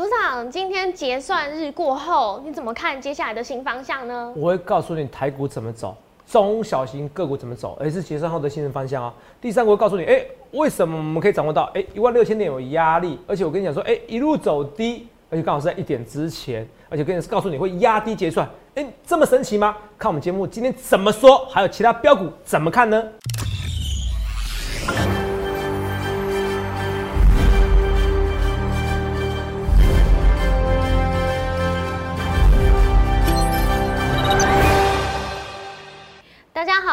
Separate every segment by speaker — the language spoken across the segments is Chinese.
Speaker 1: 组长，今天结算日过后，你怎么看接下来的新方向呢？
Speaker 2: 我会告诉你台股怎么走，中小型个股怎么走，而是结算后的新人方向啊。第三，我会告诉你，哎、为什么我们可以掌握到，哎、一万六千点有压力，而且我跟你讲说，哎、一路走低，而且刚好是在一点之前，而且跟你告诉你会压低结算，哎、这么神奇吗？看我们节目今天怎么说，还有其他标股怎么看呢？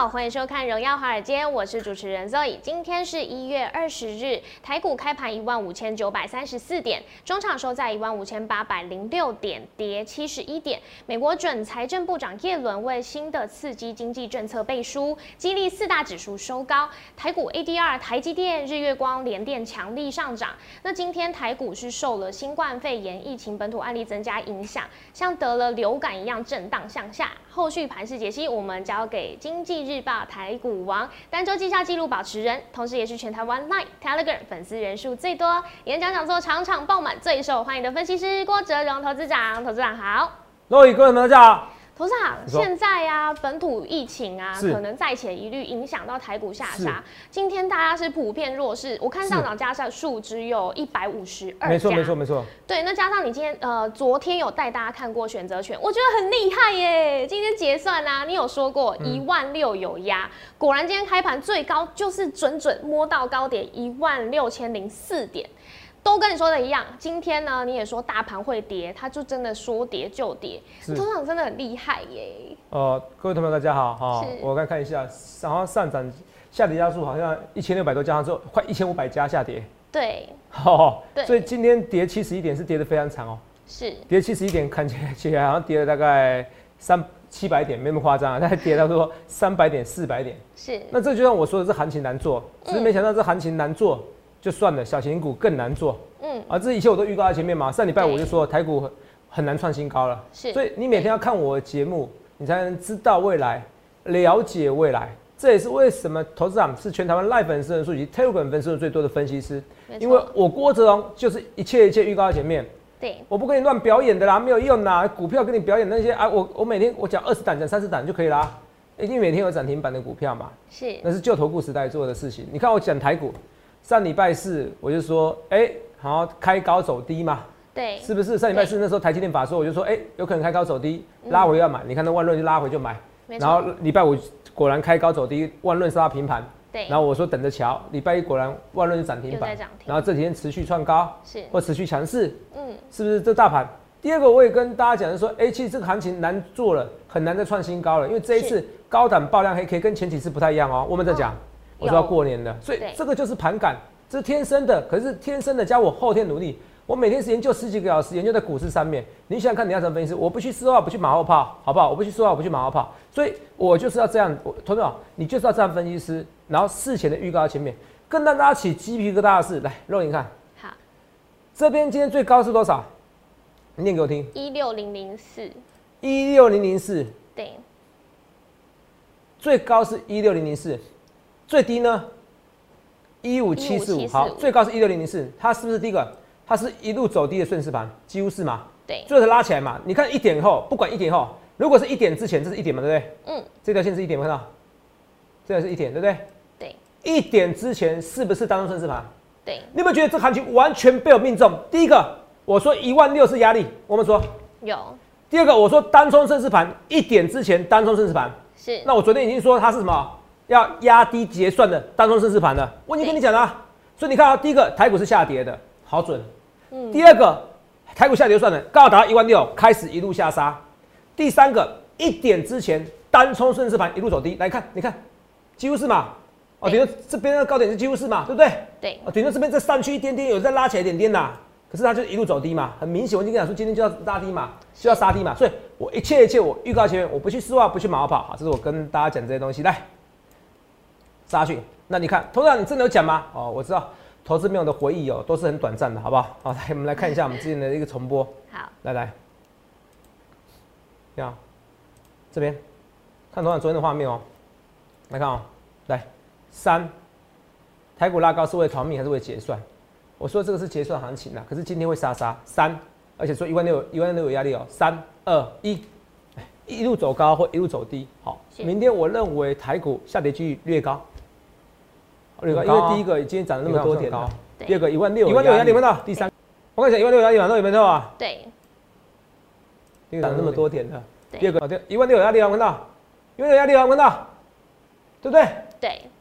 Speaker 1: 欢迎收看《荣耀华尔街》，我是主持人 Zoe。今天是一月二十日，台股开盘一万五千九百三十四点，中场收在一万五千八百零六点，跌七十一点。美国准财政部长耶伦为新的刺激经济政策背书，激励四大指数收高。台股 ADR、台积电、日月光、联电强力上涨。那今天台股是受了新冠肺炎疫情本土案例增加影响，像得了流感一样震荡向下。后续盘势解析，我们交给经济日报台股王、单周绩效纪录保持人，同时也是全台湾 Line、Telegram 粉丝人数最多、演讲讲座场场爆满、最受欢迎的分析师郭哲荣投资长。投资长好。
Speaker 2: 各位观众大家好，
Speaker 1: 投资长，现在呀、本土疫情啊，可能再起疑虑，影响到台股下
Speaker 2: 是。
Speaker 1: 杀。今天大家是普遍弱势，我看上涨加上数只有一百五十二
Speaker 2: 没错
Speaker 1: 家。
Speaker 2: 没错没错，
Speaker 1: 对，那加上你今天呃，昨天有带大家看过选择权，我觉得很厉害耶。今天结算啊，你有说过
Speaker 2: 嗯。
Speaker 1: 一万六有压，果然今天开盘最高就是准准摸到高点一万六千零四点。都跟你说的一样，今天呢你也说大盘会跌，它就真的说跌就跌，
Speaker 2: 是。
Speaker 1: 头场真的很厉害耶。
Speaker 2: 呃，各位同学大家好哈
Speaker 1: 是，
Speaker 2: 我刚看一下，然后上涨下跌家数好像一千六百多加上，之后快一千五百家下跌，
Speaker 1: 对，
Speaker 2: 哦
Speaker 1: 对，
Speaker 2: 所以今天跌七十一点是跌的非常长哦，
Speaker 1: 是。
Speaker 2: 跌七十一点看起来起来好像跌了大概三七百点，没那么夸张啊，大概跌到说三百点四百点，
Speaker 1: 是，
Speaker 2: 那这就像我说的是行情难做，只是没想到这行情难做就算了，小型股更难做。
Speaker 1: 嗯，
Speaker 2: 啊，这一切我都预告在前面嘛，上礼拜我就说台股很很难创新高了。
Speaker 1: 是，
Speaker 2: 所以你每天要看我的节目，你才能知道未来，了解未来。这也是为什么投资长是全台湾 Live 粉丝人数以及 Telegram 粉丝最多的分析师，因为我郭哲荣就是一切一切预告在前面，
Speaker 1: 对，
Speaker 2: 我不跟你乱表演的啦，没有用啦。股票跟你表演那些啊，我我每天我讲二十档讲三十档就可以啦，一定每天有涨停板的股票嘛，
Speaker 1: 是，
Speaker 2: 那是旧投顾时代做的事情。你看我讲台股，上礼拜四我就说，哎、好开高走低嘛，
Speaker 1: 对，
Speaker 2: 是不是？上礼拜四那时候台积电法说，我就说，哎、有可能开高走低，拉回要买。你看那万润就拉回就买，然后
Speaker 1: 错，
Speaker 2: 礼拜五果然开高走低，万润是它平盘，
Speaker 1: 对，
Speaker 2: 然后我说等着瞧。礼拜一果然万润是涨停板。然后这几天持续创高
Speaker 1: 是，
Speaker 2: 或持续强势，
Speaker 1: 嗯，
Speaker 2: 是不是？这大盘。第二个我也跟大家讲是说，哎、其实这个行情难做了，很难再创新高了，因为这一次高档爆量黑 K 跟前几次不太一样哦。我们在讲，我就要过年了，所以这个就是盘感，这是天生的。可是天生的加我后天努力，我每天是研究十几个小时，研究在股市上面。你想想看，你要怎么分析师？我不去说话，不去马后炮，好不好？我不去说话，我不去马后炮。所以我就是要这样，我同志们，你就是要这样分析师，然后事前的预告在前面，更让大家起鸡皮疙瘩的是，来，肉眼看
Speaker 1: 好，
Speaker 2: 这边今天最高是多少？你念给我听，
Speaker 1: 一六零零四，
Speaker 2: 一六零零四，
Speaker 1: 对，
Speaker 2: 最高是一六零零四，最低呢一五七四五。好，最高是一六零零四，它是不是第一个？它是一路走低的顺势盘，几乎是嘛？
Speaker 1: 对，
Speaker 2: 最后它拉起来嘛？你看一点后，不管一点后，如果是一点之前，这是一点嘛，对不对？
Speaker 1: 嗯，
Speaker 2: 这条线是一点，看到？这条是一点，对不对？
Speaker 1: 对，
Speaker 2: 一点之前是不是当中顺势盘？
Speaker 1: 对，
Speaker 2: 你有没有觉得这行情完全被我命中？第一个，我说一万六是压力，我们说；
Speaker 1: 有，
Speaker 2: 第二个，我说单冲顺势盘一点之前单冲顺势盘。
Speaker 1: 是，
Speaker 2: 那我昨天已经说它是什么？要压低结算的单冲顺势盘的。我已经跟你讲了啊、所以你看啊，第一个台股是下跌的，好准。
Speaker 1: 嗯
Speaker 2: 第二个台股下跌就算了，刚好达到一万六，开始一路下杀。第三个一点之前单冲顺势盘一路走低，来看，你看，几乎是嘛？哦，
Speaker 1: 对
Speaker 2: 顶多这边的高点是几乎是嘛，对不对？
Speaker 1: 对，
Speaker 2: 哦，顶多这边再上去一点点，有再拉起来一点点呐。可是它就一路走低嘛，很明显，我已经跟你讲说，今天就要拉低嘛，就要杀低嘛，所以我一切一切我预告前面，我不去丝袜，不去马后炮，好，这是我跟大家讲这些东西。来，杀去，那你看，头长你真的有讲吗？哦，我知道，投资朋友的回忆哦，都是很短暂的，好不好？好，来我们来看一下我们之前的一个重播，
Speaker 1: 好，
Speaker 2: 来来，你好，这边。看头长昨天的画面哦，来看哦，来三，台股拉高是为了逃命还是为了结算？我说这个是结算行情啊，可是今天会杀杀。三，而且说一万六一万六有压力哦，三二一，一路走高或一路走低。好，明天我认为台股下跌几率，略高，因为第一个今天涨了那么多点了，第二个一万六一万六压力。没到，第三，我跟你讲一万六压力满到有没有啊？
Speaker 1: 对，
Speaker 2: 涨了那么多点的，第二个一万六有压力啊，闻到？一万六压力啊，闻到？对不对？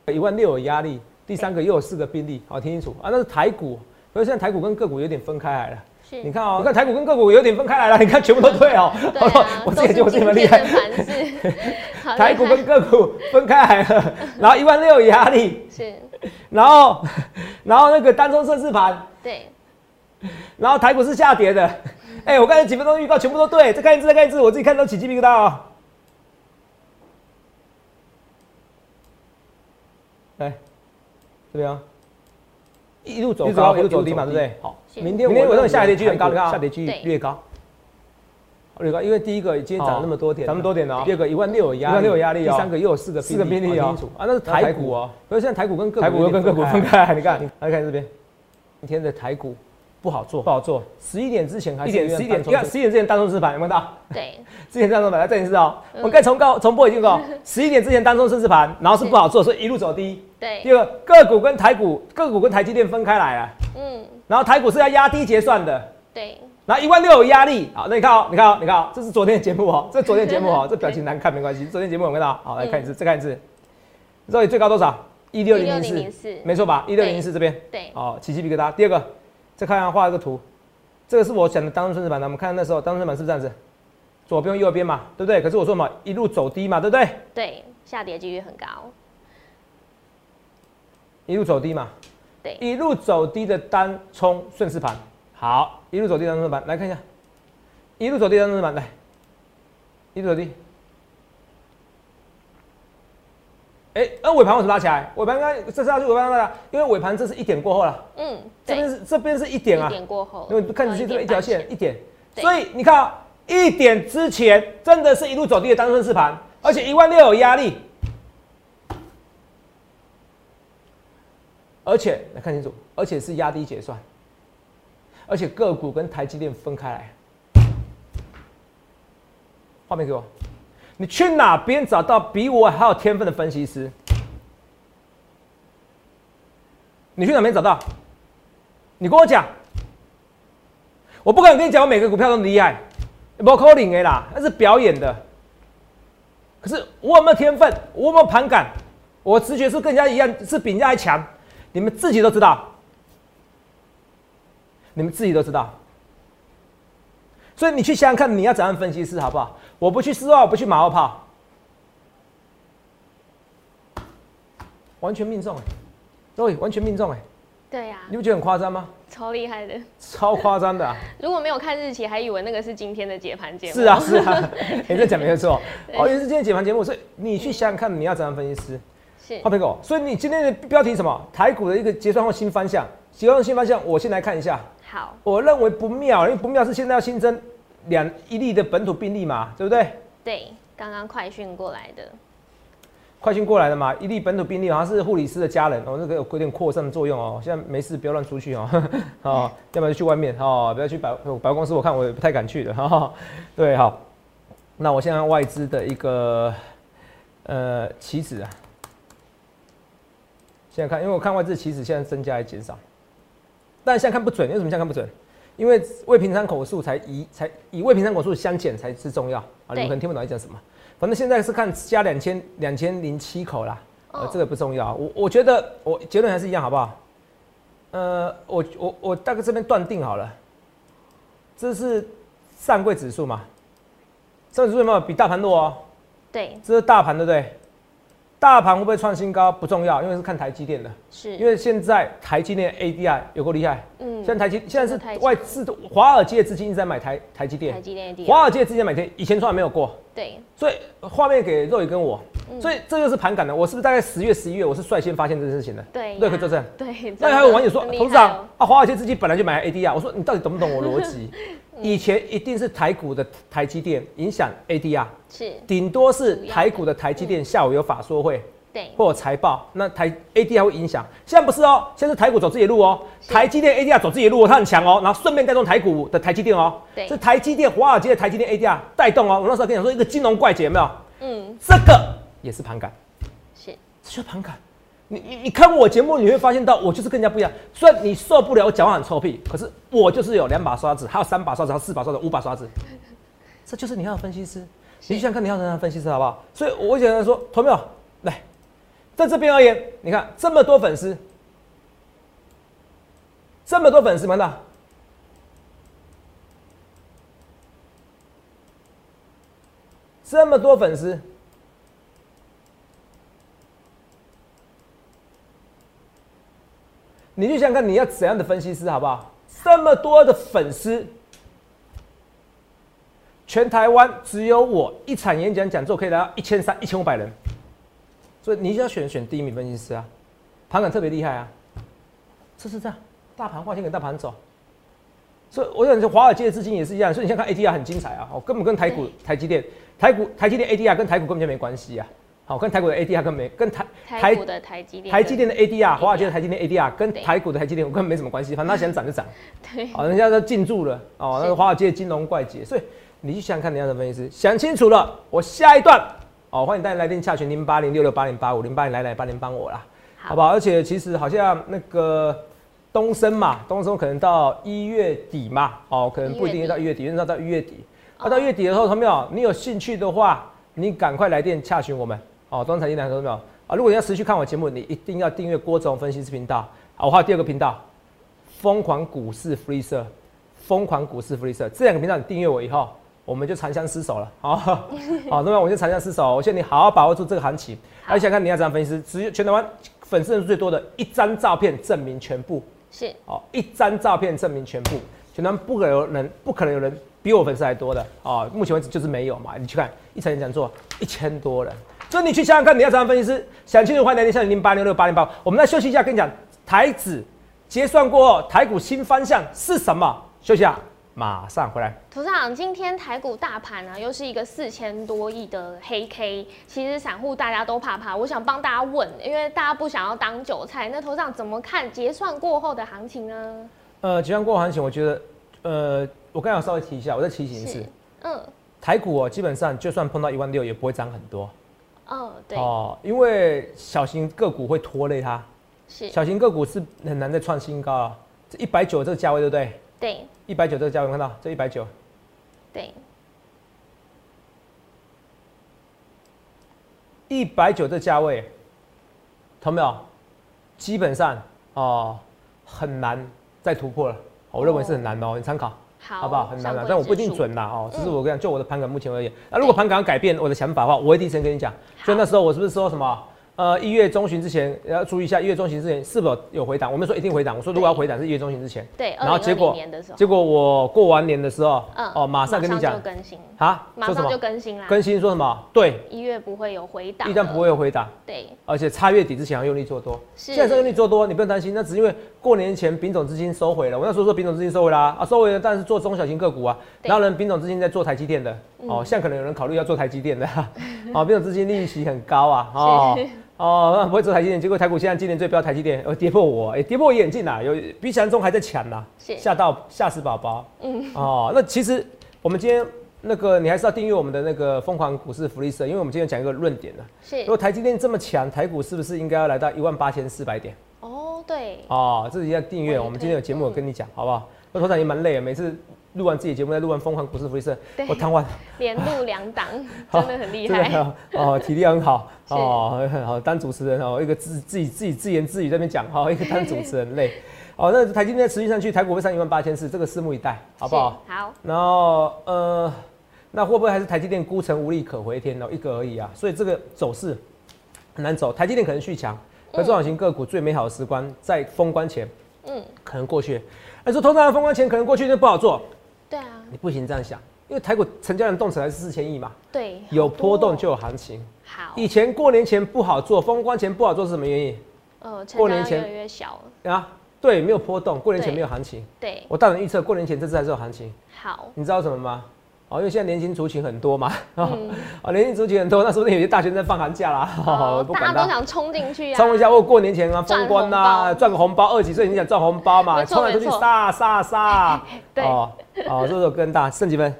Speaker 1: 对，
Speaker 2: 一万六有压力，第三个又有四个病例，好听清楚。啊，那是台股，所以现在台股跟个股有点分开来了。你看哦，你看台股跟个股有点分开来了，你看全部都对哦。
Speaker 1: 对啊，
Speaker 2: 我自己觉得我自己蛮厉害。台股跟个股分开来了，然后一万六有压力。
Speaker 1: 是。
Speaker 2: 然后，然后那个单周测试盘。
Speaker 1: 对。
Speaker 2: 然后台股是下跌的。哎，我刚才几分钟预告全部都对，再看一次，再看一次，我自己看都起鸡皮疙瘩哦。来，这边啊。一路走高，一路走低嘛，对不对？好，明天明天我认下跌几率很高，你看下跌几率略高，略高，因为第一个今天涨那么多点，那么多点哦。第二个一万六有压力，一万六有压力哦。第三个又有四个四个病例啊。啊，那是台股哦。所以现在台股跟个股台股又跟个股分开，你看，来看这边，今天的台股不好做，不好做。十一点之前还是一点十一点，你看十一点之前单中市盘有没有到？
Speaker 1: 对，
Speaker 2: 之前单中盘来再一次哦。我该重告重播已经过，十一点之前单中市盘，然后是不好做，所以一路走低。
Speaker 1: 对，
Speaker 2: 第二个股跟台股，个股跟台积电分开来了。嗯，然后台股是要压低结算的。
Speaker 1: 对，
Speaker 2: 然后一万六有压力。好，那你看哦，你看哦，你看哦，这是昨天的节目哦，这是昨天的节目哦，这表情难看没关系，昨天节目有看到。好，来看一次，再看一次。你知道你最高多少？
Speaker 1: 一六零零四，
Speaker 2: 没错吧？一六零零四这边。
Speaker 1: 对。
Speaker 2: 哦，起鸡皮疙瘩。第二个，再看下画一个图，这个是我讲的当中顺子版的，我们看那时候当中顺势盘是不是这样子？左边右边嘛，对不对？可是我说嘛，一路走低嘛，对不对？
Speaker 1: 对，下跌几率很高。
Speaker 2: 一路走低嘛，
Speaker 1: 对，
Speaker 2: 一路走低的单冲顺势盘，好，一路走低单冲盘，来看一下，一路走低单冲盘，来，一路走低，哎，那尾盘为什么拉起来？尾盘刚这是要去尾盘拉的，因为尾盘这是一点过后了，嗯，这边是这边是一点啊，
Speaker 1: 一点过后，
Speaker 2: 因为看仔细这边一条线一点，所以你看啊，一点之前真的是一路走低的单顺势盘，而且一万六有压力。而且来看清楚，而且是压低结算，而且个股跟台积电分开来。画面给我，你去哪边找到比我还有天分的分析师？你去哪边找到？你跟我讲，我不敢跟你讲，我每个股票都厉害，不可能的啦，那是表演的。可是我有没有天分？我有没有盘感？我直觉是更加一样，是比人家还强。你们自己都知道，你们自己都知道，所以你去想想看，你要怎样分析师好不好？我不去丝袜，我不去马后炮，完全命中哎，对，完全命中哎，
Speaker 1: 对呀，
Speaker 2: 你不觉得很夸张吗？
Speaker 1: 超厉害的，
Speaker 2: 超夸张的。
Speaker 1: 如果没有看日期，还以为那个是今天的解盘节目。
Speaker 2: 是啊，是啊，你在讲没有错，哦，原来是今天解盘节目，所以你去想想看，你要怎样分析师？好，朋友，所以你今天的标题什么？台股的一个结算后新方向，结算新方向，我先来看一下。
Speaker 1: 好，
Speaker 2: 我认为不妙，因为不妙是现在要新增两一例的本土病例嘛，对不对？
Speaker 1: 对，刚刚快讯过来的。
Speaker 2: 快讯过来的嘛，一例本土病例好像是护理师的家人哦，那个有点扩散的作用哦。现在没事，不要乱出去哦，哦，要不然就去外面哦，不要去百百货公司，我看我也不太敢去的哈。对，好，那我现在外资的一个呃棋子啊。现在看，因为我看外资其实现在增加还减少，但现在看不准，为什么现在看不准？因为未平仓口数才以才以未平仓口数相减才是重要啊！你们可能听不懂在讲什么，反正现在是看加两千两千零七口啦，呃，这个不重要。我我觉得我结论还是一样，好不好？呃，我我我大概这边断定好了，这是上柜指数嘛？上柜指数有没有比大盘弱哦？
Speaker 1: 对，
Speaker 2: 这是大盘，对不对？大盘会不会创新高不重要，因为是看台积电的。
Speaker 1: 是，
Speaker 2: 因为现在台积电 ADI 有够厉害。嗯。现在台积现在是外资的华尔街资金一直在买台台积电。
Speaker 1: 台积电 ADI。
Speaker 2: 华尔街资金买台，以前从来没有过。
Speaker 1: 对。
Speaker 2: 所以画面给肉宇跟我，所以这就是盘感的。我是不是大概十月十一月，我是率先发现这件事情的？
Speaker 1: 对。
Speaker 2: 瑞克作证。
Speaker 1: 对。
Speaker 2: 那还有网友说，董事长啊，华尔街资金本来就买 ADI，我说你到底懂不懂我逻辑？以前一定是台股的台积电影响 ADR，
Speaker 1: 是。
Speaker 2: 顶多是台股的台积电下午有法说会。
Speaker 1: 对，
Speaker 2: 或者财报，那台 ADR 会影响。现在不是哦，现在是台股走自己的路哦，台积电 ADR 走自己的路，它很强哦，然后顺便带动台股的台积电哦。
Speaker 1: 对，
Speaker 2: 是台积电、华尔街的台积电 ADR 带动哦。我那时候跟你讲说，一个金融怪杰有没有？
Speaker 1: 嗯，
Speaker 2: 这个也是盘感，
Speaker 1: 是，
Speaker 2: 这就是盘感。你你你看我节目，你会发现到我就是更加不一样。虽然你受不了我讲话很臭屁，可是我就是有两把刷子，还有三把刷子，还有四把刷子，五把刷子。这就是你要的分析师。你想想看，你要怎样分析师好不好？所以我想说，同没有来，在这边而言，你看这么多粉丝，这么多粉丝，看到？这么多粉丝。你就想想看，你要怎样的分析师，好不好？这么多的粉丝，全台湾只有我一场演讲讲座可以达到一千三、一千五百人，所以你就要选选第一名分析师啊，盘感特别厉害啊，这是这样，大盘花钱给大盘走，所以我想说，华尔街的资金也是一样，所以你先看 ADR 很精彩啊，哦，根本跟台股、台积电、台股、台积电 ADR 跟台股根本就没关系啊。好，跟台股的 ADR 跟没跟台
Speaker 1: 台股的台积电，
Speaker 2: 台积电的 ADR，华尔街的台积电 ADR 跟台股的台积电根本没什么关系，反正他想涨就涨。
Speaker 1: 对，
Speaker 2: 好，人家都进驻了哦，那个华尔街金融怪杰，所以你去想想看你要怎么分析师，想清楚了，我下一段哦，欢迎大家来电洽询零八零六六八零八五零八零来来八零帮我啦，好不好？而且其实好像那个东升嘛，东升可能到一月底嘛，哦，可能不一定到一月底，因为到一月底，那到月底的时候，同没有？你有兴趣的话，你赶快来电洽询我们。哦，东财经台有没有啊？如果你要持续看我节目，你一定要订阅郭总分析师频道。好，我还有第二个频道，疯狂股市 free 社，疯狂股市 free 社这两个频道你订阅我以后，我们就长相厮守了。好，好，那么我就长相厮守。我劝你好好把握住这个行情。而且看你要怎样分析师，只有全台湾粉丝人数最多的一张照片证明全部。
Speaker 1: 是。
Speaker 2: 哦，一张照片证明全部，全台湾不可能有人，不可能有人比我粉丝还多的。哦，目前为止就是没有嘛。你去看一场演讲座一千多人。所以你去想想看，你要怎样分析师？想清楚，欢迎来电，像零八六六八零八。我们再休息一下，跟你讲台指结算过后，台股新方向是什么？休息啊，马上回来。
Speaker 1: 董事长，今天台股大盘呢，又是一个四千多亿的黑 K。其实散户大家都怕怕，我想帮大家问，因为大家不想要当韭菜。那董事长怎么看结算过后的行情呢？
Speaker 2: 呃，结算过后行情，我觉得，呃，我刚才稍微提一下，我再提醒一次，嗯，台股哦，基本上就算碰到一万六，也不会涨很多。
Speaker 1: 哦，对
Speaker 2: 哦，因为小型个股会拖累它，
Speaker 1: 是
Speaker 2: 小型个股是很难再创新高了。这一百九这个价位，对不对？
Speaker 1: 对，
Speaker 2: 一百九这个价位，看到这一百九，
Speaker 1: 对，
Speaker 2: 一百九这价位，看到没有？基本上哦，很难再突破了。我认为是很难的哦，你参考。好不好？很难了，但我不一定准啦哦。只是我跟你讲，就我的盘感目前而言，那如果盘感要改变我的想法的话，我会第一时间跟你讲。所以那时候我是不是说什么？呃，一月中旬之前要注意一下，一月中旬之前是否有回档？我们说一定回档，我说如果要回档是一月中旬之前。
Speaker 1: 对，
Speaker 2: 然后结果结果我过完年的时候，嗯，哦，马上跟你讲
Speaker 1: 更新
Speaker 2: 啊，
Speaker 1: 马上就更新啦。
Speaker 2: 更新说什么？对，
Speaker 1: 一月不会有回档，
Speaker 2: 一旦不会有回档，
Speaker 1: 对，
Speaker 2: 而且差月底之前要用力做多。现在是用力做多，你不用担心，那只因为过年前丙种资金收回了。我那时候说丙种资金收回啦，啊，收回了，但是做中小型个股啊，然后呢，丙种资金在做台积电的，哦，现在可能有人考虑要做台积电的，哦，丙种资金利息很高啊，哦。哦，不会做台积电，结果台股现在今年最标台积电，呃，跌破我，哎，跌破我眼镜啦，有比想象中还在强啦，吓到吓死宝宝。嗯，哦，那其实我们今天那个你还是要订阅我们的那个疯狂股市福利社，因为我们今天讲一个论点呢。
Speaker 1: 是。如
Speaker 2: 果台积电这么强，台股是不是应该要来到一万八千四百点？
Speaker 1: 哦，对。
Speaker 2: 哦，这是要订阅，我们今天有节目有跟你讲，好不好？那头长也蛮累啊，每次。录完自己节目，再录完疯狂股市福利社，我瘫痪，
Speaker 1: 连录两档，真的很厉害
Speaker 2: 哦，体力很好 哦，好当主持人哦，一个自自己自己自言自语在那边讲，哈，一个当主持人累哦。那台积电持续上去，台股会上一万八千四，这个拭目以待，好不好？
Speaker 1: 好。
Speaker 2: 然后呃，那会不会还是台积电孤城无力可回天哦，一个而已啊？所以这个走势很难走，台积电可能续强，可中小型个股最美好的时光在封关前，嗯，可能过去。你说通常封关前可能过去就不好做。你不行这样想，因为台股成交量动起来是四千亿嘛，
Speaker 1: 对，
Speaker 2: 有波动就有行情。
Speaker 1: 好，
Speaker 2: 以前过年前不好做，封关前不好做是什么原因？
Speaker 1: 呃，过年前越小
Speaker 2: 啊，对，没有波动，过年前没有行情。
Speaker 1: 对，
Speaker 2: 我大胆预测，过年前这次还是有行情。
Speaker 1: 好，
Speaker 2: 你知道什么吗？哦，因为现在年轻族群很多嘛，哦，年轻族群很多，那说不定有些大学生放寒假啦，
Speaker 1: 哦，大家都想冲进去啊，
Speaker 2: 冲一下或过年前啊，封关呐，赚个红包，二几岁你想赚红包嘛，冲来冲去杀杀杀，
Speaker 1: 对，哦，
Speaker 2: 哦，这是更大，剩几分？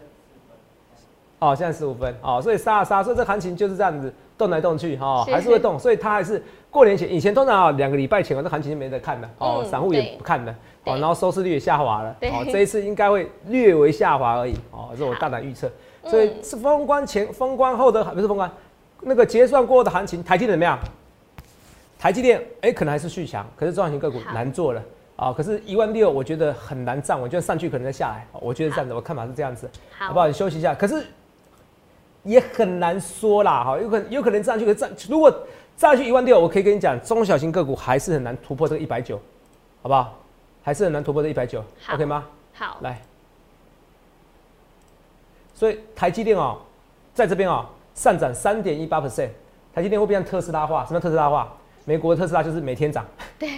Speaker 2: 哦，现在十五分，哦，所以杀杀，所以这行情就是这样子动来动去，哈，还是会动，所以它还是过年前，以前通常啊两个礼拜前，这行情就没得看了，哦，散户也不看了。哦，然后收视率也下滑了。哦，这一次应该会略微下滑而已。哦，这是我大胆预测。所以是封关前、封关后的，不是封关，那个结算过后的行情，台积电怎么样？台积电哎，可能还是续强，可是中小型个股难做了。啊，可是一万六，我觉得很难站。我觉得上去可能再下来。我觉得这样子，我看法是这样子。好不好？你休息一下。可是也很难说啦。哈，有可能有可能上去，可站如果再去一万六，我可以跟你讲，中小型个股还是很难突破这个一百九，好不好？还是很难突破这一百九，OK 吗？
Speaker 1: 好，
Speaker 2: 来。所以台积电哦，在这边哦，上涨三点一八 percent。台积电会变成特斯拉化？什么特斯拉化？美国的特斯拉就是每天涨。
Speaker 1: 对。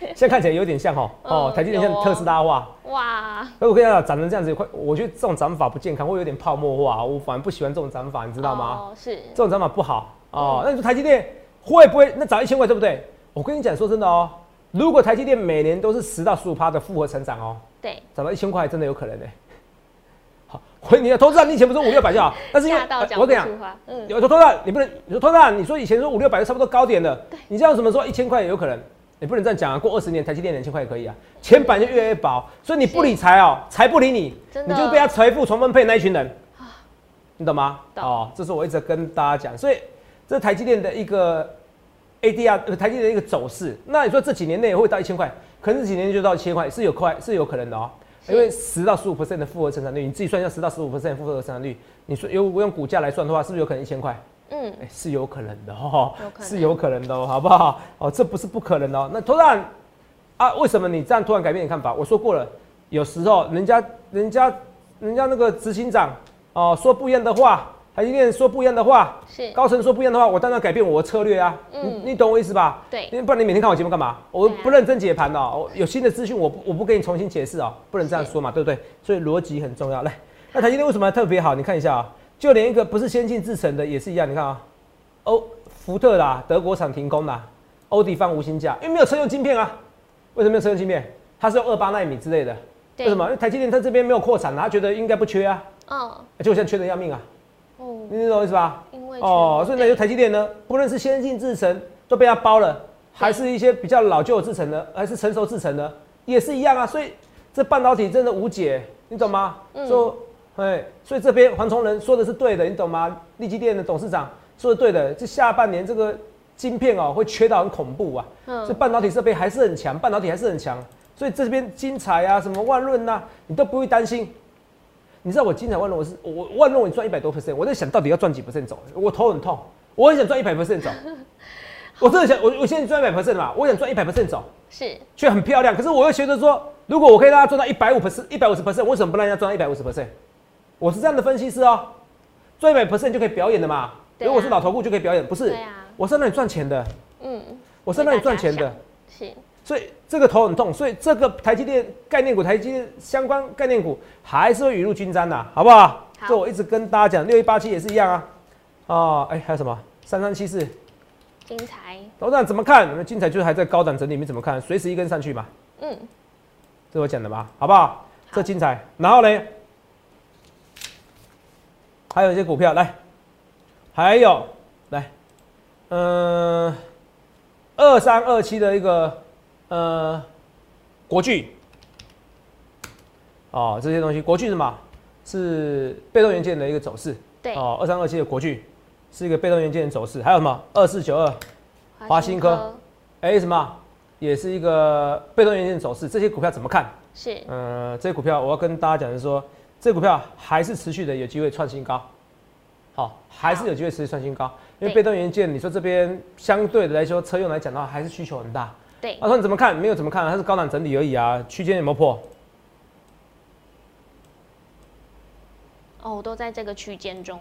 Speaker 2: 现在看起来有点像哦，哦，台积电像特斯拉化。哇。所以我跟你讲，涨成这样子，快，我觉得这种涨法不健康，会有点泡沫化。我反而不喜欢这种涨法，你知道吗？
Speaker 1: 哦，是。
Speaker 2: 这种涨法不好哦。那你说台积电会不会那涨一千块，对不对？我跟你讲，说真的哦。如果台积电每年都是十到十五趴的复合成长哦，
Speaker 1: 对，
Speaker 2: 涨到一千块真的有可能呢。好，回你的投资人，你以前不是五六百就好，但是因为我跟你讲，嗯，有投资人你不能，你说投资人你说以前说五六百就差不多高点了，你这样怎么说一千块也有可能？你不能这样讲啊，过二十年台积电两千块也可以啊，钱板就越来越薄，所以你不理财哦，财不理你，你就被他财富重分配那一群人，你懂吗？哦，这是我一直跟大家讲，所以这台积电的一个。ADR 台积电的一个走势，那你说这几年内会到一千块，可能这几年就到一千块是有快是有可能的哦，因为十到十五 percent 的复合成长率，你自己算一下十到十五 percent 复合成长率，你说用用股价来算的话，是不是有可能一千块？嗯，哎，是有可能的哦，是有可能的哦，好不好？哦，这不是不可能哦。那突然啊，为什么你这样突然改变你看法？我说过了，有时候人家人家人家那个执行长哦说不一样的话。台积电说不一样的话，
Speaker 1: 是
Speaker 2: 高层说不一样的话，我当然改变我的策略啊。嗯，你懂我意思吧？
Speaker 1: 对，
Speaker 2: 因为不然你每天看我节目干嘛？我不认真解盘哦，有新的资讯，我不我不给你重新解释哦，不能这样说嘛，对不对？所以逻辑很重要。来，那台积电为什么特别好？你看一下啊，就连一个不是先进制成的也是一样。你看啊，欧福特啦，德国厂停工啦，欧迪放无薪假，因为没有车用晶片啊。为什么没有车用晶片？它是用二八纳米之类的。为什么？因为台积电它这边没有扩产，他觉得应该不缺啊。嗯。结果现在缺的要命啊。你懂我意思吧？
Speaker 1: 因为哦，
Speaker 2: 所以呢，就台积电呢，不论是先进制程都被它包了，还是一些比较老旧制程的，还是成熟制程的，也是一样啊。所以这半导体真的无解，你懂吗？说，哎，所以这边黄崇仁说的是对的，你懂吗？立基电的董事长说的对的，这下半年这个晶片哦会缺到很恐怖啊。嗯，这半导体设备还是很强，半导体还是很强，所以这边精彩啊，什么万润呐，你都不会担心。你知道我经常万润，我是我万润，我赚一百多 percent，我在想到底要赚几 percent 走，我头很痛，我很想赚一百 percent 走，我真的想，我我现在赚一百 percent 嘛，我想赚一百 percent 走，
Speaker 1: 是，
Speaker 2: 却很漂亮，可是我又觉得说，如果我可以让他赚到一百五 percent，一百五十 percent，为什么不让人家赚到一百五十 percent？我是这样的分析师哦，赚一百 percent 就可以表演的嘛，如果是老头部就可以表演，不是，我是让你赚钱的，嗯，我是让你赚钱的，
Speaker 1: 是。
Speaker 2: 所以这个头很痛，所以这个台积电概念股、台积电相关概念股还是会雨露均沾的，好不好？这我一直跟大家讲，六一八七也是一样啊。哦，哎，还有什么三三七四？
Speaker 1: 精彩。
Speaker 2: 董事长怎么看？那精彩就是还在高档整理，你们怎么看？随时一根上去嘛。嗯，这我讲的吧，好不好？这精彩。然后呢，还有一些股票来，还有来，嗯，二三二七的一个。呃，国巨，哦，这些东西，国巨什么？是被动元件的一个走势。
Speaker 1: 对。哦，
Speaker 2: 二三二七的国巨是一个被动元件的走势。还有什么？二四九二，华新科，哎，什么？也是一个被动元件走势。这些股票怎么看？
Speaker 1: 是。
Speaker 2: 呃，这些股票我要跟大家讲的是说，这股票还是持续的有机会创新高。好，还是有机会持续创新高，因为被动元件，你说这边相对的来说，车用来讲的话，还是需求很大。
Speaker 1: 对，
Speaker 2: 他说你怎么看？没有怎么看，它是高档整理而已啊，区间有没有破？
Speaker 1: 哦，都在这个区间中，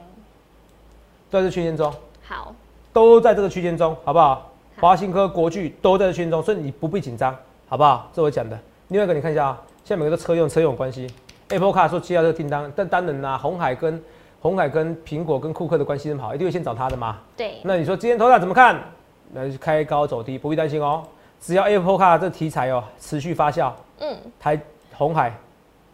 Speaker 2: 在这区间中，
Speaker 1: 好，
Speaker 2: 都在这个区间中，好不好？华兴科、国巨都在这区间中，所以你不必紧张，好不好？这我讲的。另外一个你看一下啊，现在每个都车用车用关系，Apple Car 说接到这个订单，但当然啦，红海跟红海跟苹果跟库克的关系很好，一定会先找他的嘛。
Speaker 1: 对，
Speaker 2: 那你说今天头场怎么看？那就开高走低，不必担心哦。只要 Apple Car 这题材哦持续发酵，
Speaker 1: 嗯，
Speaker 2: 台红海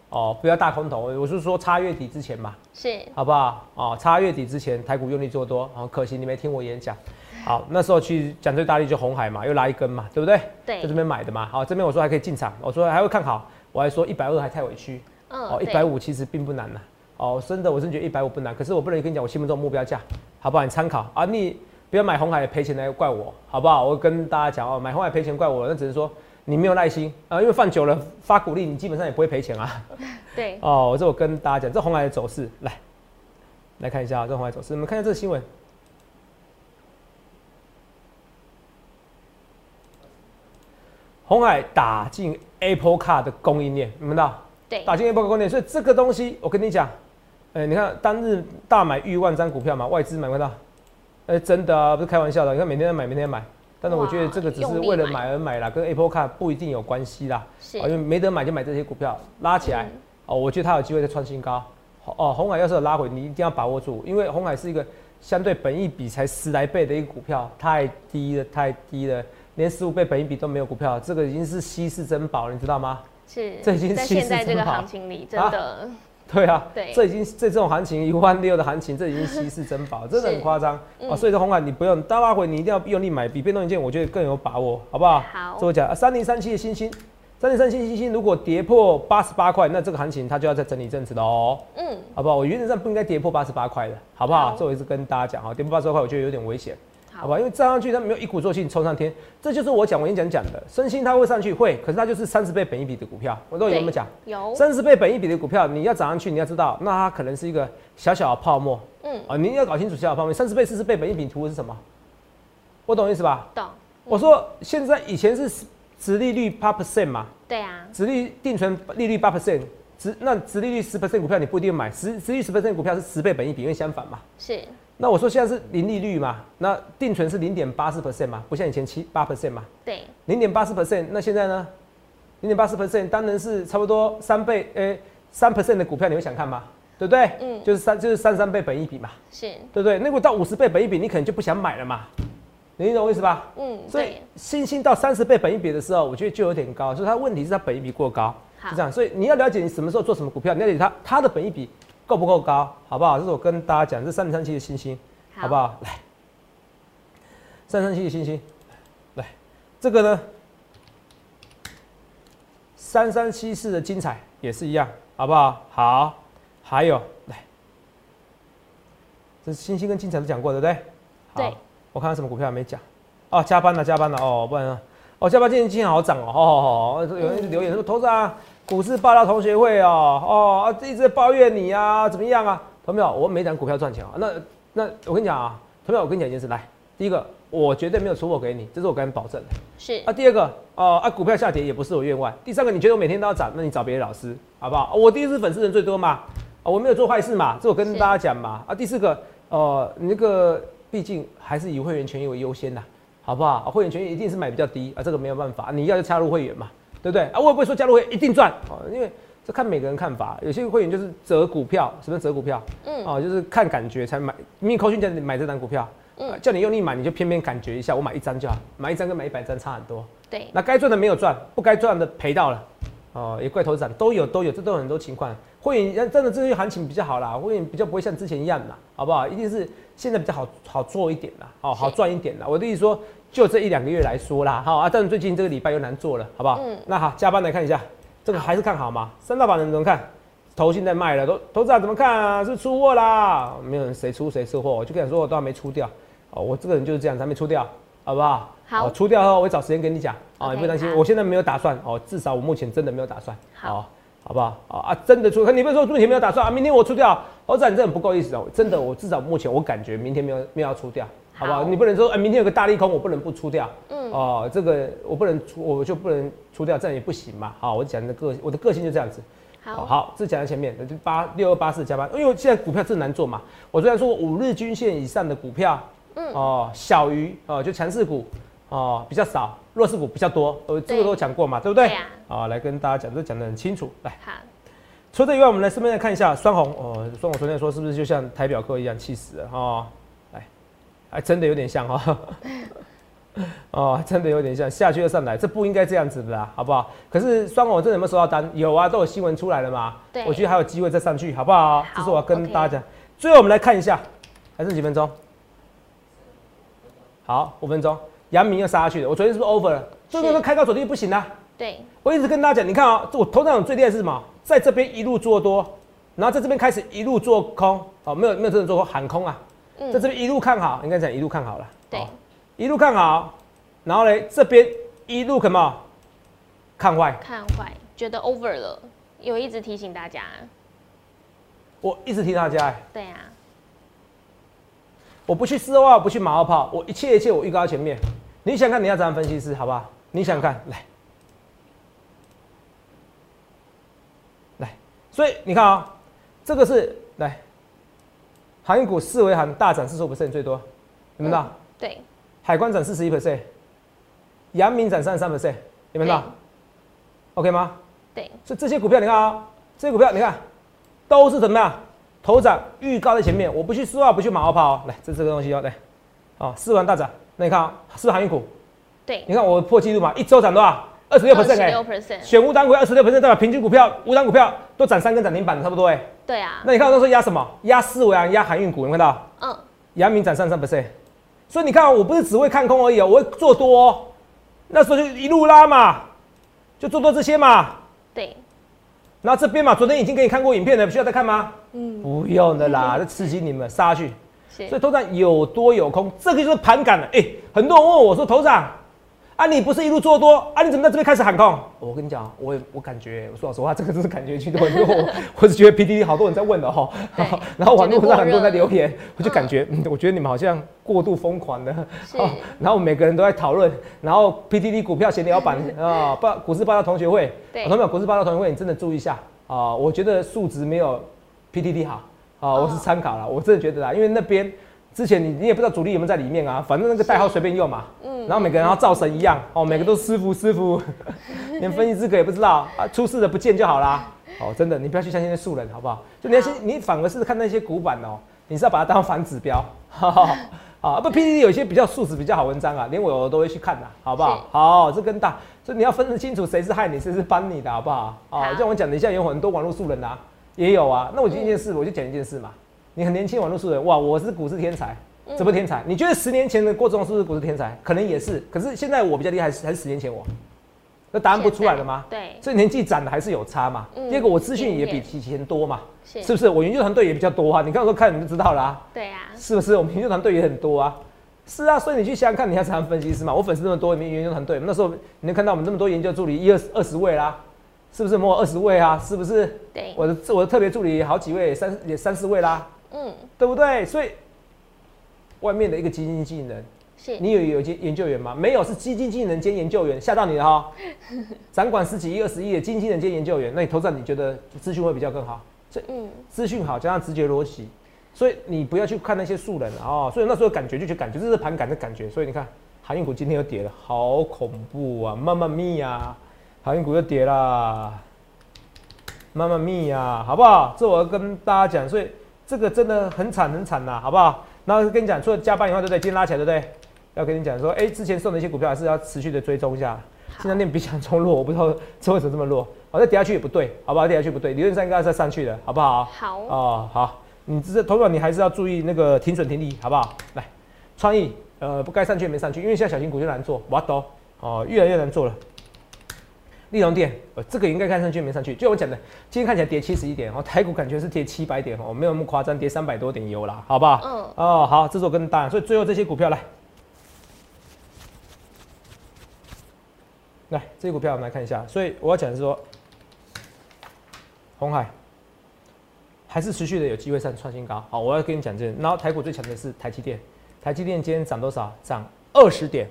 Speaker 2: 哦不要大空头，我是说差月底之前嘛，
Speaker 1: 是，
Speaker 2: 好不好？哦，差月底之前台股用力做多，哦，可惜你没听我演讲。好，那时候去讲最大力就红海嘛，又拉一根嘛，对不对？
Speaker 1: 对
Speaker 2: 在这边买的嘛。好，这边我说还可以进场，我说还会看好，我还说一百二还太委屈。
Speaker 1: 嗯，
Speaker 2: 哦，一百五其实并不难呐。哦，真的，我真觉得一百五不难，可是我不能跟你讲我心目中目标价，好不好？你参考啊，你不要买红海赔钱来怪我，好不好？我跟大家讲哦，买红海赔钱怪我，那只是说你没有耐心啊，因为放久了发股利，你基本上也不会赔钱啊。
Speaker 1: 对，
Speaker 2: 哦，这我跟大家讲，这红海的走势，来来看一下啊，这红海走势，你们看一下这个新闻。红海打进 Apple Car 的供应链，你们知道？
Speaker 1: 对，
Speaker 2: 打进 Apple Car 供应链，所以这个东西我跟你讲，哎、你看当日大买逾万张股票嘛，外资买不到，哎、真的啊，不是开玩笑的，你看每天在买，每天在买，但是我觉得这个只是为了
Speaker 1: 买。
Speaker 2: 买而买啦，跟 Apple Car 不一定有关系啦。
Speaker 1: 是。
Speaker 2: 哦，因为没得买就买这些股票，拉起来、
Speaker 1: 嗯。
Speaker 2: 哦，我觉得它有机会再创新高。哦，红海要是有拉回，你一定要把握住，因为红海是一个相对本益比才十来倍的一个股票，太低了，太低了，连十五倍本益比都没有股票，这个已经是稀世珍宝了，你知道吗？
Speaker 1: 是，
Speaker 2: 这已经
Speaker 1: 在
Speaker 2: 稀
Speaker 1: 现在这个行情里，真
Speaker 2: 啊？
Speaker 1: 的，
Speaker 2: 对啊，
Speaker 1: 对
Speaker 2: 这已经这这种行情一万六的行情，这已经稀世珍宝，真的很夸张
Speaker 1: 嗯
Speaker 2: 啊！所以说红海你不用大拉回，你一定要用力买，比变动元件我觉得更有把握，好不好？
Speaker 1: 好
Speaker 2: 这我讲，三零三七的星星，三零三七星星如果跌破八十八块，那这个行情它就要再整理一阵子了哦，
Speaker 1: 嗯，
Speaker 2: 好不好？我原则上不应该跌破八十八块的，好不好？
Speaker 1: 好
Speaker 2: 这我一直跟大家讲哈，跌破八十八块我觉得有点危险。好
Speaker 1: 好，
Speaker 2: 吧，因为站上去它没有一鼓作气冲上天，这就是我讲我演讲讲的，身心它会上去会，可是它就是三十倍本一比的股票，我都有
Speaker 1: 对
Speaker 2: 没有讲？
Speaker 1: 有，
Speaker 2: 三十倍本一比的股票，你要涨上去，你要知道，那它可能是一个小小的泡沫
Speaker 1: 嗯，
Speaker 2: 啊，你要搞清楚小小泡沫。三十倍、四十倍本一比图的是什么？我懂意思吧？
Speaker 1: 懂，
Speaker 2: 我说现在以前是殖利率八 percent 嘛，
Speaker 1: 对啊，
Speaker 2: 殖利定存利率八 percent，殖那殖利率十 percent 股票你不一定买，十殖利率十 percent 股票是十倍本一比，因为相反嘛。
Speaker 1: 是，
Speaker 2: 那我说现在是零利率嘛，那定存是零点八四 percent 嘛，不像以前七八 percent 嘛，
Speaker 1: 对，
Speaker 2: 零点八四 percent，那现在呢？零点八四 percent 当然是差不多三倍，诶、三 percent 的股票你会想看吗？对不对？
Speaker 1: 嗯
Speaker 2: 就是三就是三三倍本一比嘛，
Speaker 1: 是，
Speaker 2: 对不对？那如果到五十倍本一比，你可能就不想买了嘛，你懂我意思吧？
Speaker 1: 嗯，
Speaker 2: 所以，新兴到三十倍本一比的时候，我觉得就有点高，就是它问题是它本一比过高，是这样。所以你要了解你什么时候做什么股票，你了解它它的本一比够不够高，好不好？这是我跟大家讲，这三零三七的星星。好不？好？来，三三七的星星，来，这个呢，三三七四的精彩也是一样，好不好？好，还有来，这星星跟精彩都讲过，对不对？好
Speaker 1: 对，
Speaker 2: 我看看什么股票还没讲，哦，加班了，加班了，哦，不然呢，哦，加班今天今天好涨哦，哦哦哦，有人留言说，投资啊，股市爆料同学会哦，哦啊，一直在抱怨你啊，怎么样啊？同没有？我每档股票赚钱啊，那那我跟你讲啊，同学，我跟你讲一件事，来，第一个，我绝对没有出货给你，这是我跟你保证的。
Speaker 1: 是
Speaker 2: 啊，第二个，哦啊，股票下跌也不是我愿望。第三个，你觉得我每天都要涨，那你找别的老师，好不好？我第一次粉丝人最多嘛，啊，我没有做坏事嘛，这我跟大家讲嘛。啊，第四个，呃，你那个毕竟还是以会员权益为优先呐，好不好？啊会员权益一定是买比较低啊，这个没有办法，你要就加入会员嘛，对不对？啊，我也不会说加入会员一定赚哦，因为这看每个人看法，有些会员就是择股票，什么叫择股票？
Speaker 1: 嗯，
Speaker 2: 哦，就是看感觉才买。明明扣讯叫你买这张股票，
Speaker 1: 嗯
Speaker 2: 呃叫你用力买，你就偏偏感觉一下，我买一张就好，买一张跟买一百张差很多。
Speaker 1: 对，
Speaker 2: 那该赚的没有赚，不该赚的赔到了，哦，也怪头涨都有都有，这都有很多情况。会员真的这些行情比较好啦，会员比较不会像之前一样啦，好不好？一定是现在比较好好做一点啦，哦，好赚一点啦。我的意思说，就这一两个月来说啦，好啊，但是最近这个礼拜又难做了，好不好？
Speaker 1: 嗯
Speaker 2: 那好，加班来看一下，这个还是看好吗？三大板人怎么看？头现在卖了，都头涨怎么看啊？是出货啦，没有人谁出谁出货，我就跟你说我都还没出掉，哦，我这个人就是这样，还没出掉，好不好？
Speaker 1: 好
Speaker 2: 哦出掉后我会找时间跟你讲啊你不用担心，我现在没有打算哦，至少我目前真的没有打算，
Speaker 1: 好
Speaker 2: 哦好不好？啊啊，真的出，你不是说目前没有打算啊，明天我出掉，我讲你真的很不够意思哦，真的，我至少目前我感觉明天没有没有要出掉，好不好？
Speaker 1: 好
Speaker 2: 你不能说哎、明天有个大利空，我不能不出掉，
Speaker 1: 嗯，
Speaker 2: 哦，这个我不能出，我就不能出掉，这样也不行嘛。好，我讲的个我的个性就这样子。哦
Speaker 1: 好，
Speaker 2: 好，这讲在前面，就八六二八四加八，因为现在股票真难做嘛。我虽然说五日均线以上的股票，
Speaker 1: 嗯
Speaker 2: 哦，小于哦，就强势股哦比较少，弱势股比较多，呃，这个都讲过嘛，对不对？
Speaker 1: 对啊
Speaker 2: 啊，来跟大家讲，都讲得很清楚。来，
Speaker 1: 好，
Speaker 2: 除了这以外，我们来顺便来看一下双红哦，双红昨天说是不是就像台表哥一样气死了哈？来，还真的有点像哈。哦，真的有点像下去又上来，这不应该这样子的啦，好不好？可是双红真的有没有收到单？有啊，都有新闻出来了嘛。
Speaker 1: 对，
Speaker 2: 我觉得还有机会再上去，好不好？
Speaker 1: 好
Speaker 2: 这是我要跟大家讲。最后我们来看一下，还剩几分钟？好，五分钟。阳明又杀下去了，我昨天是不是 over 了？所以说开高走低不行啊！
Speaker 1: 对，
Speaker 2: 我一直跟大家讲，你看啊、我头上最厉害是什么？在这边一路做多，然后在这边开始一路做空，哦，没有没有真的做空，喊空啊，
Speaker 1: 嗯。
Speaker 2: 在这边一路看好，应该讲一路看好了，
Speaker 1: 对。
Speaker 2: 哦一路看好，然后嘞这边一路什么？看坏，
Speaker 1: 看坏，觉得 over 了，有一直提醒大家。
Speaker 2: 我一直提大家、哎。
Speaker 1: 对啊，
Speaker 2: 我不去四欧啊，我不去马后炮，我一切一切我预告在前面。你想看你要怎样分析师，好不好？你想看来，来，所以你看啊、这个是来，航运股四维行大涨四十五最多，有没有看到？
Speaker 1: 对，
Speaker 2: 海关涨四十一 percent，阳明涨三十三 percent，有没有看到？OK 吗？
Speaker 1: 对，
Speaker 2: 所以这些股票你看啊、这些股票你看都是怎么样？头涨预告在前面，我不去四号，不去马后炮、哦。来，这这个东西哦，来，哦，四环大涨，那你看啊、是航运股？
Speaker 1: 对，
Speaker 2: 你看我破纪录嘛，一周涨多少？二十六 percent 哎
Speaker 1: 六，percent，
Speaker 2: 选五档股二十六 percent，代表平均股票五档股票都涨三根涨停板，差不多哎。
Speaker 1: 对啊，
Speaker 2: 那你看我那时候压什么？压四维啊，压航运股，有没有看到？
Speaker 1: 嗯，
Speaker 2: 阳明涨三三 percent，所以你看、哦，我不是只会看空而已哦，我会做多、哦。那时候就一路拉嘛，就做多这些嘛。
Speaker 1: 对，
Speaker 2: 然后这边嘛，昨天已经给你看过影片了，需要再看吗？嗯，不用的啦，这刺激你们杀下去。所以头涨有多有空，这个就是盘感了。哎、很多人问我说，头涨啊，你不是一路做多啊，你怎么在这边开始喊空？我跟你讲，我我感觉，我说老实话，这个真是感觉居多。因为 我我是觉得 PDD 好多人在问的哈，然后网络上很多人在留言，我就感觉，嗯，我觉得你们好像过度疯狂了。
Speaker 1: 是
Speaker 2: 哦然后每个人都在讨论，然后 PDD 股票闲聊版啊，报股市报道同学会，
Speaker 1: 对
Speaker 2: 我同学们股市报道同学会，你真的注意一下啊！我觉得数值没有 PDD 好啊，我是参考了，我真的觉得啦，因为那边之前你你也不知道主力有没有在里面啊，反正那个代号随便用嘛，
Speaker 1: 嗯
Speaker 2: 然后每个人要造神一样哦，每个都师傅师傅，连分析资格也不知道啊，出事的不见就好啦。哦，真的，你不要去相信那素人，好不好？就你要先，你反而是看那些古板哦，你是要把它当反指标，哈哈。啊，不，PPT 有一些比较素质比较好文章啊，连我都会去看的，好不好？好，这跟大，所以你要分得清楚谁是害你，谁是帮你的，好不好？啊，
Speaker 1: 好
Speaker 2: 像我讲的，现在有很多网络素人啊，也有啊。那我就一件事，我就讲一件事嘛。你很年轻，网络素人，哇，我是股市天才，
Speaker 1: 嗯
Speaker 2: 怎么天才？你觉得十年前的郭总是不是股市天才？可能也是，可是现在我比较厉害，还是十年前我？那答案不出来了吗？
Speaker 1: 对，
Speaker 2: 所以年纪长的还是有差嘛。
Speaker 1: 嗯
Speaker 2: 第二个，我资讯也比以前多嘛，
Speaker 1: 是
Speaker 2: 是不是？我研究团队也比较多啊。你刚刚说看你就知道了啊。
Speaker 1: 对啊，
Speaker 2: 是不是？我们研究团队也很多啊。是啊，所以你去想想看，你要怎样分析师嘛？我粉丝那么多，你们研究团队，那时候你能看到我们那么多研究助理，一二二十位啦，是不是？摸二十位啊，是不是？
Speaker 1: 对，
Speaker 2: 我的我的特别助理好几位，三也三四位啦，
Speaker 1: 嗯，
Speaker 2: 对不对？所以外面的一个基金经理人，
Speaker 1: 是，
Speaker 2: 你有有研研究员吗？没有，是基金经理人兼研究员，吓到你了哈、掌管十几亿、二十亿的基金经理人兼研究员，那你投资你觉得资讯会比较更好？所以
Speaker 1: 嗯，
Speaker 2: 资讯好加上直觉逻辑，所以你不要去看那些素人哦。所以那时候感觉就觉得感觉这是盘感的感觉，所以你看航运股今天又跌了，好恐怖啊！慢慢密呀，航运股又跌啦，慢慢密呀，好不好？这我要跟大家讲，所以这个真的很惨很惨呐，好不好？然后跟你讲，除了加班以外，对不对？今天拉起来，对不对？要跟你讲说，哎、之前送的一些股票还是要持续的追踪一下。现在念比想中弱，我不知道这为什么这么弱。好，再跌下去也不对，好不好？跌下去不对，理论上应该要再上去的，好不好？
Speaker 1: 好，
Speaker 2: 哦，好，你这投保你还是要注意那个停损停利，好不好？来，创意，呃，不该上去也没上去，因为现在小型股就难做，我懂哦，越来越难做了。利隆店，呃，这个应该看上去没上去，就我讲的，今天看起来跌七十一点，哦，台股感觉是跌七百点哦，没有那么夸张，跌三百多点有啦，好不好？
Speaker 1: 嗯，
Speaker 2: 哦，好，这是我跟大家，所以最后这些股票来，来这些股票我们来看一下，所以我要讲的是说，红海还是持续的有机会上创新高。好，我要跟你讲这个，然后台股最强的是台积电，台积电今天涨多少？涨二十点，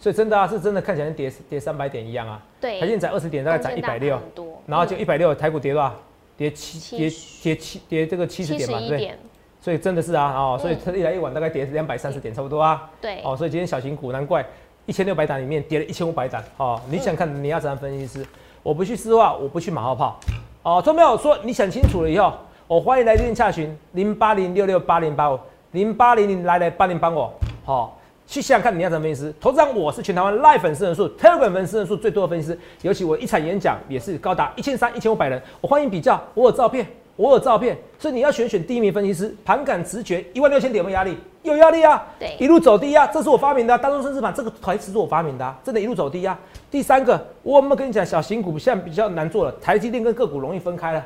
Speaker 2: 所以真的啊，是真的看起来跌跌三百点一样啊。
Speaker 1: 对，
Speaker 2: 台积电涨二十点，大概涨一百六，然后就一百六，台股跌多少？跌七
Speaker 1: 七
Speaker 2: 跌跌七跌这个七十
Speaker 1: 七
Speaker 2: 点嘛，对所以真的是啊，哦，所以
Speaker 1: 嗯
Speaker 2: 它一来一往大概跌两百三十点差不多啊，
Speaker 1: 对，
Speaker 2: 哦，所以今天小型股难怪一千六百档里面跌了一千五百档，哦，你想看你要怎样分析师？我不去私话，我不去马后炮，哦，周没有说你想清楚了以后，我欢迎来电洽询零八零六六八零八五零八零零来来八零帮我，好。去想想看，你要怎么分析师？投资人，我是全台湾 Live 粉丝人数、Telegram 粉丝人数最多的分析师。尤其我一场演讲也是高达一千三、一千五百人。我欢迎比较，我有照片，我有照片。所以你要选选第一名分析师，盘感直觉一万六千点有没有压力？有压力啊！
Speaker 1: 对，
Speaker 2: 一路走低啊！这是我发明的，当中生死盘这个台词是我发明的，啊真的，一路走低啊！第三个，我有没有跟你讲，小型股现在比较难做了，台积电跟个股容易分开了。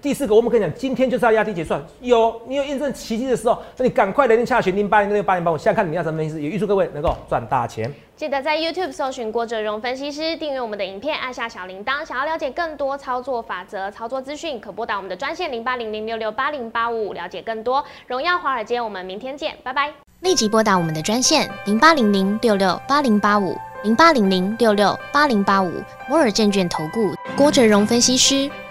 Speaker 2: 第四个，我们可以讲，今天就是要压低结算。有你有验证奇迹的时候，那你赶快来电洽询零八零六八零八。我现在看你要什么分析师，也预祝各位能够赚大钱。
Speaker 1: 记得在 YouTube 搜寻郭哲荣分析师，订阅我们的影片，按下小铃铛。想要了解更多操作法则、操作资讯，可拨打我们的专线零八零零六六八零八五，了解更多。荣耀华尔街，我们明天见，拜拜。
Speaker 3: 立即拨打我们的专线零八零零六六八零八五零八零零六六八零八五摩尔证券投顾郭哲荣分析师。